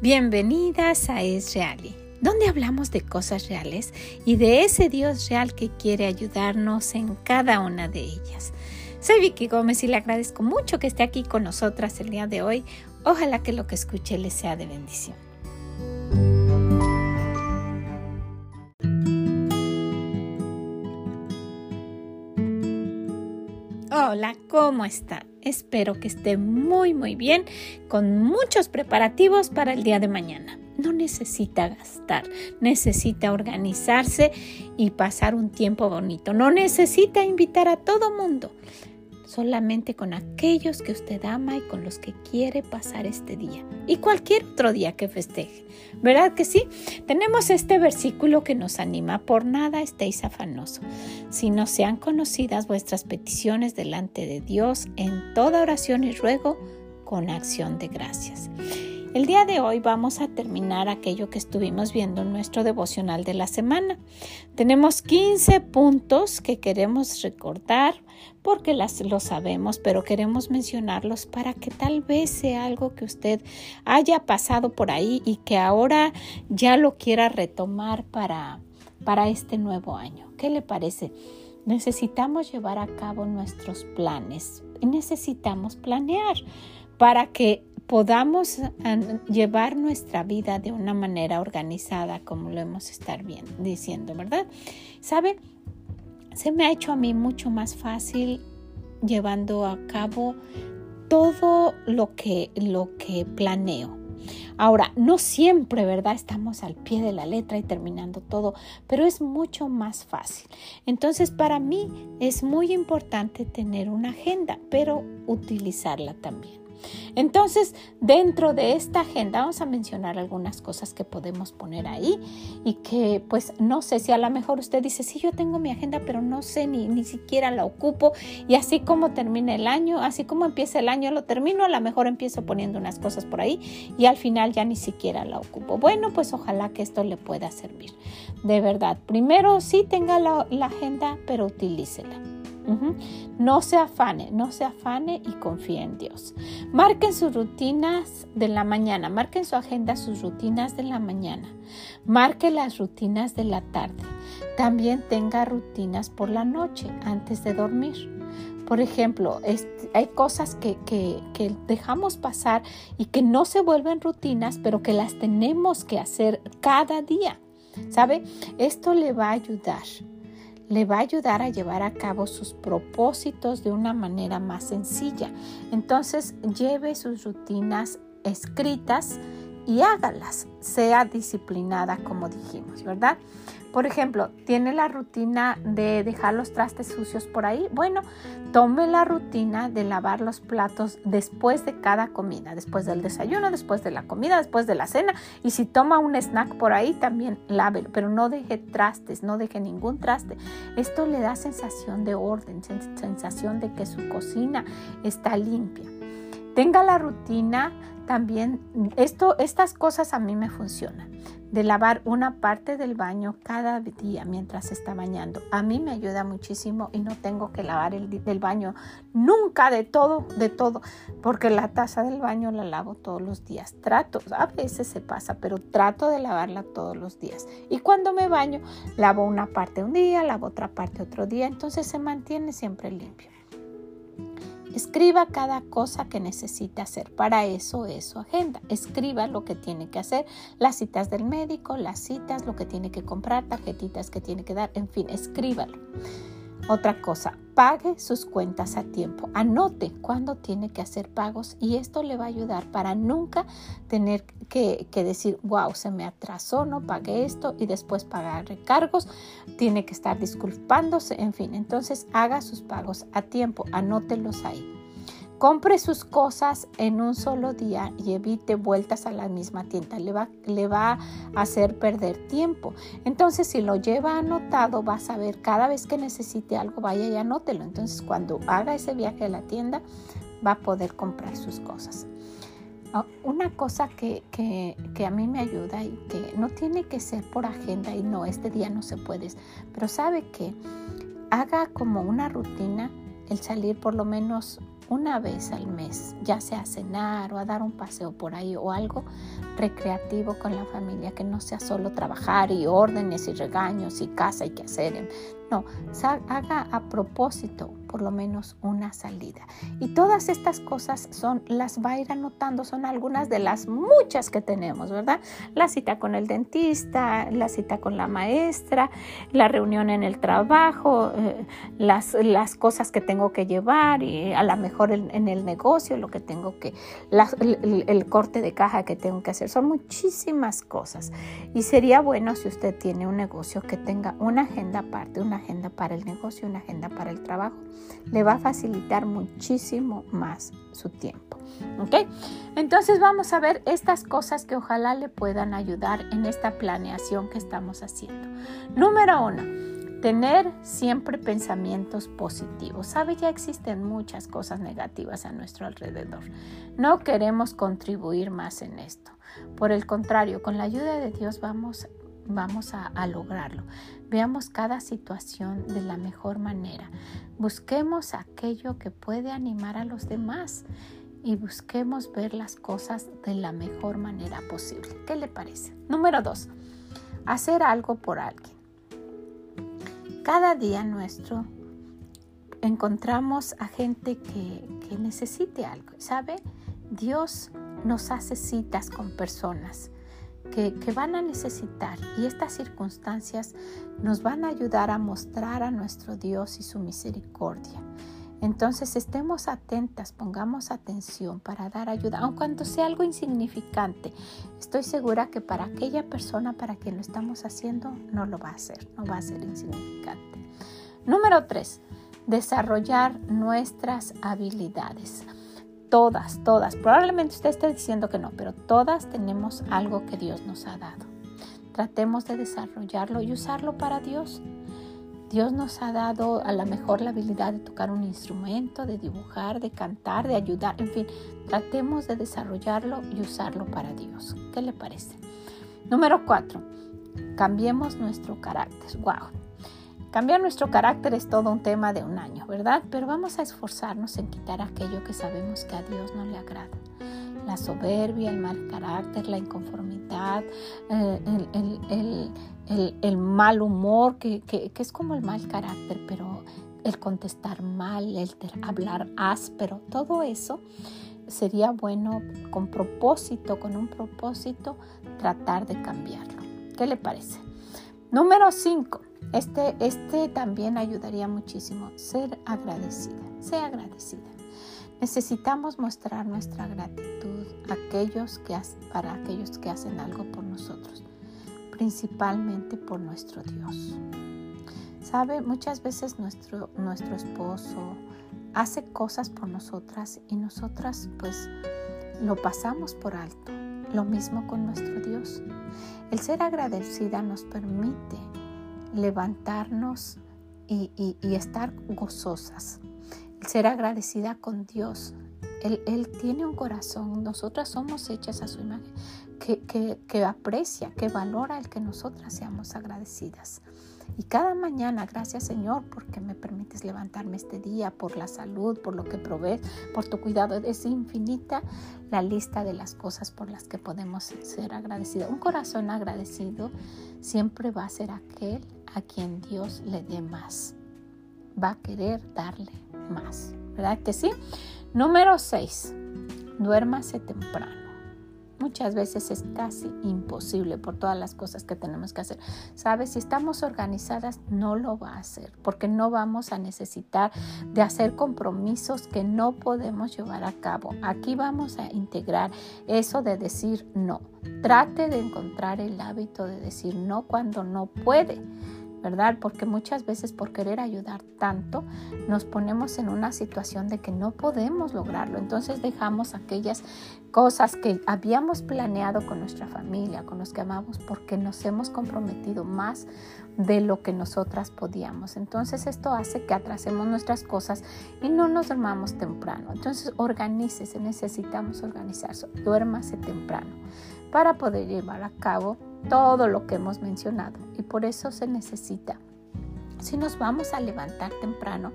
bienvenidas a Es Reali, donde hablamos de cosas reales y de ese Dios real que quiere ayudarnos en cada una de ellas. Soy Vicky Gómez y le agradezco mucho que esté aquí con nosotras el día de hoy. Ojalá que lo que escuche le sea de bendición. Hola, ¿cómo está? Espero que esté muy muy bien con muchos preparativos para el día de mañana. No necesita gastar, necesita organizarse y pasar un tiempo bonito. No necesita invitar a todo mundo solamente con aquellos que usted ama y con los que quiere pasar este día y cualquier otro día que festeje. ¿Verdad que sí? Tenemos este versículo que nos anima, por nada estéis afanoso, no sean conocidas vuestras peticiones delante de Dios en toda oración y ruego con acción de gracias. El día de hoy vamos a terminar aquello que estuvimos viendo en nuestro devocional de la semana. Tenemos 15 puntos que queremos recordar porque las, lo sabemos, pero queremos mencionarlos para que tal vez sea algo que usted haya pasado por ahí y que ahora ya lo quiera retomar para, para este nuevo año. ¿Qué le parece? Necesitamos llevar a cabo nuestros planes necesitamos planear para que podamos llevar nuestra vida de una manera organizada, como lo hemos estado bien diciendo, ¿verdad? ¿Sabe? Se me ha hecho a mí mucho más fácil llevando a cabo todo lo que, lo que planeo. Ahora, no siempre, ¿verdad? Estamos al pie de la letra y terminando todo, pero es mucho más fácil. Entonces, para mí es muy importante tener una agenda, pero utilizarla también. Entonces, dentro de esta agenda vamos a mencionar algunas cosas que podemos poner ahí y que pues no sé si a lo mejor usted dice, sí, yo tengo mi agenda, pero no sé ni, ni siquiera la ocupo y así como termina el año, así como empieza el año, lo termino, a lo mejor empiezo poniendo unas cosas por ahí y al final ya ni siquiera la ocupo. Bueno, pues ojalá que esto le pueda servir. De verdad, primero sí tenga la, la agenda, pero utilícela. No se afane, no se afane y confíe en Dios. Marquen sus rutinas de la mañana, marquen su agenda sus rutinas de la mañana. Marque las rutinas de la tarde. También tenga rutinas por la noche antes de dormir. Por ejemplo, hay cosas que, que, dejamos pasar y que no se vuelven rutinas, pero que las tenemos que hacer cada día. ¿Sabe? Esto le va a ayudar le va a ayudar a llevar a cabo sus propósitos de una manera más sencilla. Entonces, lleve sus rutinas escritas y hágalas, sea disciplinada como dijimos, ¿verdad? Por ejemplo, ¿tiene la rutina de dejar los trastes sucios por ahí? Bueno, tome la rutina de lavar los platos después de cada comida, después del desayuno, después de la comida, después de la cena. Y si toma un snack por ahí, también lávelo, pero no deje trastes, no deje ningún traste. Esto le da sensación de orden, sensación de que su cocina está limpia. Tenga la rutina también, esto, estas cosas a mí me funcionan de lavar una parte del baño cada día mientras está bañando. A mí me ayuda muchísimo y no tengo que lavar el del baño nunca de todo, de todo, porque la taza del baño la lavo todos los días. Trato, a veces se pasa, pero trato de lavarla todos los días. Y cuando me baño, lavo una parte un día, lavo otra parte otro día, entonces se mantiene siempre limpio. Escriba cada cosa que necesita hacer. Para eso es su agenda. Escriba lo que tiene que hacer, las citas del médico, las citas, lo que tiene que comprar, tarjetitas que tiene que dar, en fin, escríbalo. Otra cosa, pague sus cuentas a tiempo. Anote cuándo tiene que hacer pagos y esto le va a ayudar para nunca tener que, decir, wow, se me atrasó, no pagué esto y después pagar recargos. Tiene que estar disculpándose, en fin. Entonces haga sus pagos a tiempo, anótelos ahí. Compre sus cosas en un solo día y evite vueltas a la misma tienda. Le va, le va a hacer perder tiempo. Entonces, si lo lleva anotado, va a saber cada vez que necesite algo, vaya y anótelo. Entonces, cuando haga ese viaje a la tienda, va a poder comprar sus cosas. Ah, una cosa que, que, a mí me ayuda y que no tiene que ser por agenda y no, este día no se puede, pero sabe que haga como una rutina el salir por lo menos una vez al mes, ya sea a cenar o a dar un paseo por ahí o algo recreativo con la familia, que no sea solo trabajar y órdenes y regaños y casa y que hacer. No, haga a propósito por lo menos una salida. Y todas estas cosas son, las va a ir anotando, son algunas de las muchas que tenemos, ¿verdad? La cita con el dentista, la cita con la maestra, la reunión en el trabajo, eh, las, las cosas que tengo que llevar y a lo mejor en, el negocio, lo que tengo que, el, el corte de caja que tengo que hacer. Son muchísimas cosas. Y sería bueno si usted tiene un negocio que tenga una agenda aparte, una agenda para el negocio, una agenda para el trabajo. Le va a facilitar muchísimo más su tiempo. ¿Ok? Entonces vamos a ver estas cosas que ojalá le puedan ayudar en esta planeación que estamos haciendo. Número uno, tener siempre pensamientos positivos. Sabe, ya existen muchas cosas negativas a nuestro alrededor. No queremos contribuir más en esto. Por el contrario, con la ayuda de Dios vamos vamos a, lograrlo. Veamos cada situación de la mejor manera. Busquemos aquello que puede animar a los demás y busquemos ver las cosas de la mejor manera posible. ¿Qué le parece? Número dos, hacer algo por alguien. Cada día nuestro encontramos a gente que, que necesite algo. ¿Sabe? Dios nos hace citas con personas que, van a necesitar y estas circunstancias nos van a ayudar a mostrar a nuestro Dios y su misericordia. Entonces estemos atentas, pongamos atención para dar ayuda, aun cuando sea algo insignificante. Estoy segura que para aquella persona para quien lo estamos haciendo no lo va a hacer, no va a ser insignificante. Número tres, desarrollar nuestras habilidades. Todas, todas. Probablemente usted esté diciendo que no, pero todas tenemos algo que Dios nos ha dado. Tratemos de desarrollarlo y usarlo para Dios. Dios nos ha dado a lo mejor la habilidad de tocar un instrumento, de dibujar, de cantar, de ayudar, en fin, tratemos de desarrollarlo y usarlo para Dios. ¿Qué le parece? Número cuatro, cambiemos nuestro carácter. ¡Wow! Cambiar nuestro carácter es todo un tema de un año, ¿verdad? Pero vamos a esforzarnos en quitar aquello que sabemos que a Dios no le agrada. La soberbia, el mal carácter, la inconformidad, eh, el, mal humor, que, es como el mal carácter, pero el contestar mal, el hablar áspero, todo eso sería bueno con propósito, con un propósito, tratar de cambiarlo. ¿Qué le parece? Número 5 este, este también ayudaría muchísimo. Ser agradecida. Sea agradecida. Necesitamos mostrar nuestra gratitud aquellos que, para aquellos que hacen algo por nosotros, principalmente por nuestro Dios. Sabe, muchas veces nuestro, nuestro esposo hace cosas por nosotras y nosotras pues lo pasamos por alto. Lo mismo con nuestro Dios. El ser agradecida nos permite levantarnos y, estar gozosas, ser agradecida con Dios. Él, tiene un corazón, nosotras somos hechas a su imagen, que, que aprecia, que valora el que nosotras seamos agradecidas. Y cada mañana, gracias Señor, porque me permites levantarme este día, por la salud, por lo que provees, por tu cuidado. Es infinita la lista de las cosas por las que podemos ser agradecidos. Un corazón agradecido siempre va a ser aquel a quien Dios le dé más. Va a querer darle más. ¿Verdad que sí? Número 6. Duérmase temprano. Muchas veces es casi imposible por todas las cosas que tenemos que hacer. ¿Sabes? Si estamos organizadas, no lo va a hacer porque no vamos a necesitar de hacer compromisos que no podemos llevar a cabo. Aquí vamos a integrar eso de decir no. Trate de encontrar el hábito de decir no cuando no puede. ¿Verdad? Porque muchas veces por querer ayudar tanto nos ponemos en una situación de que no podemos lograrlo. Entonces dejamos aquellas cosas que habíamos planeado con nuestra familia, con los que amamos, porque nos hemos comprometido más de lo que nosotras podíamos. Entonces esto hace que atrasemos nuestras cosas y no nos dormamos temprano. Entonces organícese, necesitamos organizarse, duérmase temprano para poder llevar a cabo todo lo que hemos mencionado y por eso se necesita. Si nos vamos a levantar temprano,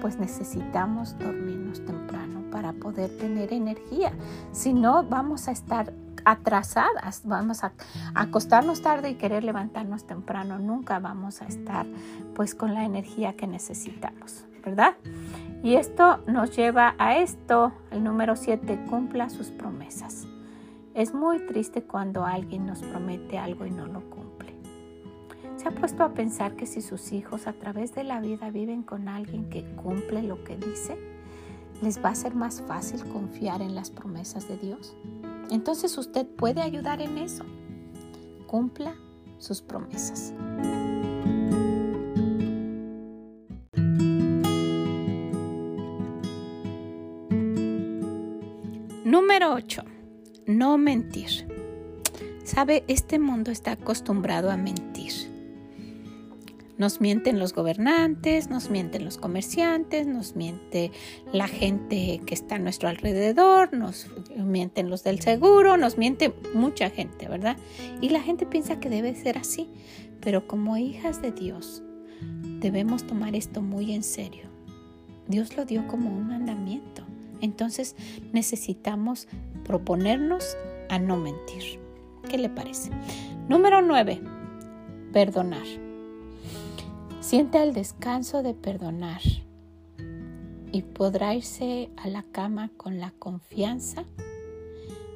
pues necesitamos dormirnos temprano para poder tener energía. Si no, vamos a estar atrasadas, vamos a, acostarnos tarde y querer levantarnos temprano, nunca vamos a estar pues con la energía que necesitamos, ¿verdad? Y esto nos lleva a esto, el número 7, cumpla sus promesas. Es muy triste cuando alguien nos promete algo y no lo cumple. ¿Se ha puesto a pensar que si sus hijos a través de la vida viven con alguien que cumple lo que dice, les va a ser más fácil confiar en las promesas de Dios? Entonces usted puede ayudar en eso. Cumpla sus promesas. Número 8. No mentir. Sabe, este mundo está acostumbrado a mentir. Nos mienten los gobernantes, nos mienten los comerciantes, nos miente la gente que está a nuestro alrededor, nos mienten los del seguro, nos miente mucha gente, ¿verdad? Y la gente piensa que debe ser así, pero como hijas de Dios debemos tomar esto muy en serio. Dios lo dio como un mandamiento. Entonces necesitamos proponernos a no mentir. ¿Qué le parece? Número 9. Perdonar. Siente el descanso de perdonar y podrá irse a la cama con la confianza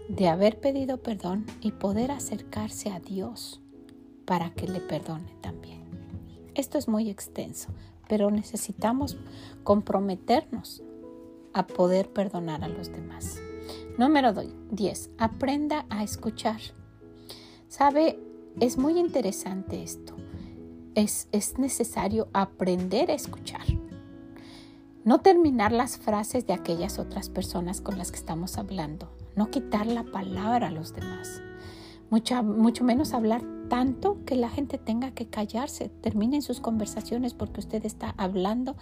de haber pedido perdón y poder acercarse a Dios para que le perdone también. Esto es muy extenso, pero necesitamos comprometernos a poder perdonar a los demás. Número 10. Aprenda a escuchar. Sabe, es muy interesante esto es, necesario aprender a escuchar. No terminar las frases de aquellas otras personas con las que estamos hablando. No quitar la palabra a los demás. Mucha, mucho menos hablar tanto que la gente tenga que callarse. Terminen sus conversaciones porque usted está hablando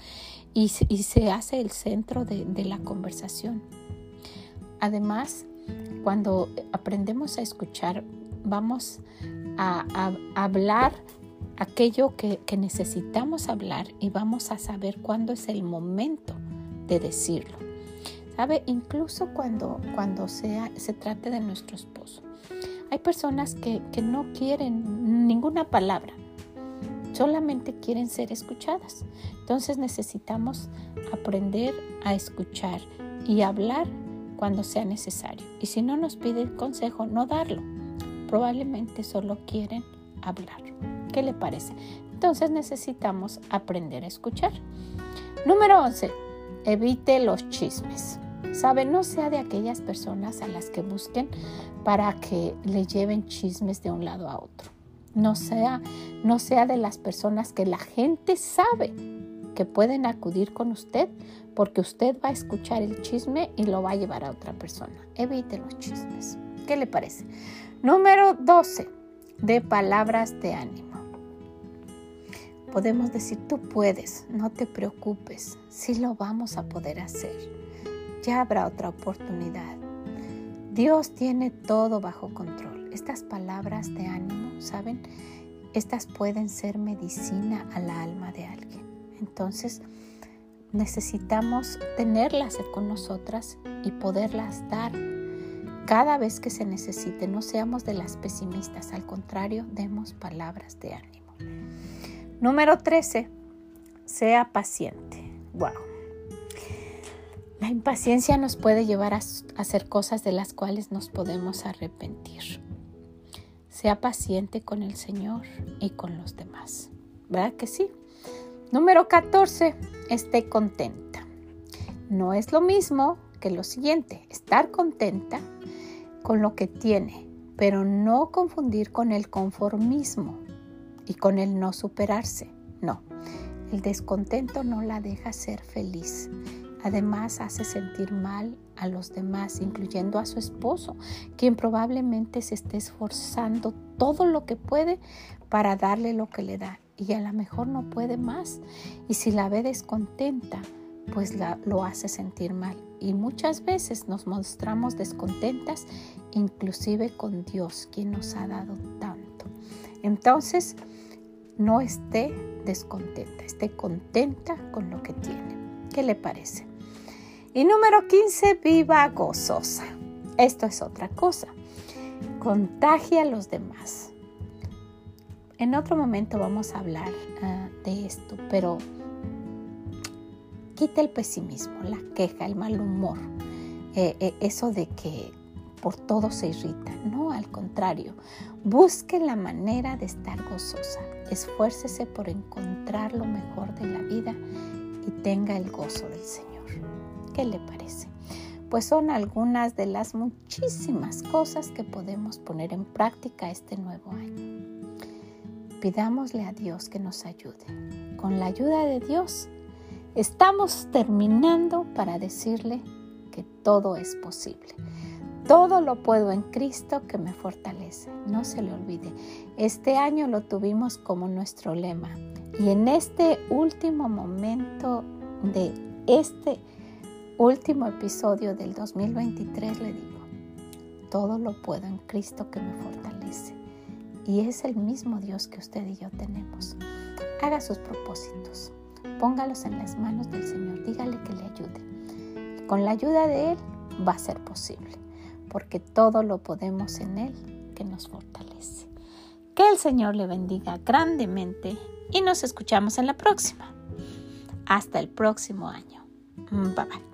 y, se hace el centro de, la conversación. Además, cuando aprendemos a escuchar, vamos a, hablar aquello que, necesitamos hablar y vamos a saber cuándo es el momento de decirlo. ¿Sabe? Incluso cuando, cuando sea, se trate de nuestro esposo. Hay personas que, que no quieren ninguna palabra, solamente quieren ser escuchadas. Entonces necesitamos aprender a escuchar y hablar cuando sea necesario. Y si no nos piden consejo, no darlo. Probablemente solo quieren hablar. ¿Qué le parece? Entonces necesitamos aprender a escuchar. Número 11. Evite los chismes. Sabe, no sea de aquellas personas a las que busquen para que le lleven chismes de un lado a otro. No sea, no sea de las personas que la gente sabe que pueden acudir con usted porque usted va a escuchar el chisme y lo va a llevar a otra persona. Evite los chismes. ¿Qué le parece? Número 12. De palabras de ánimo podemos decir, tú puedes, no te preocupes, sí lo vamos a poder hacer. Ya habrá otra oportunidad. Dios tiene todo bajo control. Estas palabras de ánimo, ¿saben? Estas pueden ser medicina a la alma de alguien. Entonces, necesitamos tenerlas con nosotras y poderlas dar cada vez que se necesite. No seamos de las pesimistas, al contrario, demos palabras de ánimo. Número 13. Sea paciente. Wow. La impaciencia nos puede llevar a hacer cosas de las cuales nos podemos arrepentir. Sea paciente con el Señor y con los demás. ¿Verdad que sí? Número 14. Esté contenta. No es lo mismo que lo siguiente, estar contenta con lo que tiene, pero no confundir con el conformismo y con el no superarse. No, el descontento no la deja ser feliz. Además hace sentir mal a los demás, incluyendo a su esposo, quien probablemente se esté esforzando todo lo que puede para darle lo que le da y a lo mejor no puede más. Y si la ve descontenta, pues la, lo hace sentir mal. Y muchas veces nos mostramos descontentas, inclusive con Dios, quien nos ha dado tanto. Entonces, no esté descontenta, esté contenta con lo que tiene. ¿Qué le parece? Y número 15, viva gozosa. Esto es otra cosa. Contagia a los demás. En otro momento vamos a hablar ah, de esto, pero quita el pesimismo, la queja, el mal humor, eh, eh, eso de que por todo se irrita. No, al contrario, busque la manera de estar gozosa. Esfuércese por encontrar lo mejor de la vida y tenga el gozo del Señor. ¿Qué le parece? Pues son algunas de las muchísimas cosas que podemos poner en práctica este nuevo año. Pidámosle a Dios que nos ayude. Con la ayuda de Dios, estamos terminando para decirle que todo es posible. Todo lo puedo en Cristo que me fortalece. No se le olvide. Este año lo tuvimos como nuestro lema. Y en este último momento de este último episodio del 2023 le digo, todo lo puedo en Cristo que me fortalece. Y es el mismo Dios que usted y yo tenemos. Haga sus propósitos. Póngalos en las manos del Señor. Dígale que le ayude. Con la ayuda de Él va a ser posible porque todo lo podemos en Él que nos fortalece. Que el Señor le bendiga grandemente y nos escuchamos en la próxima. Hasta el próximo año. Bye bye.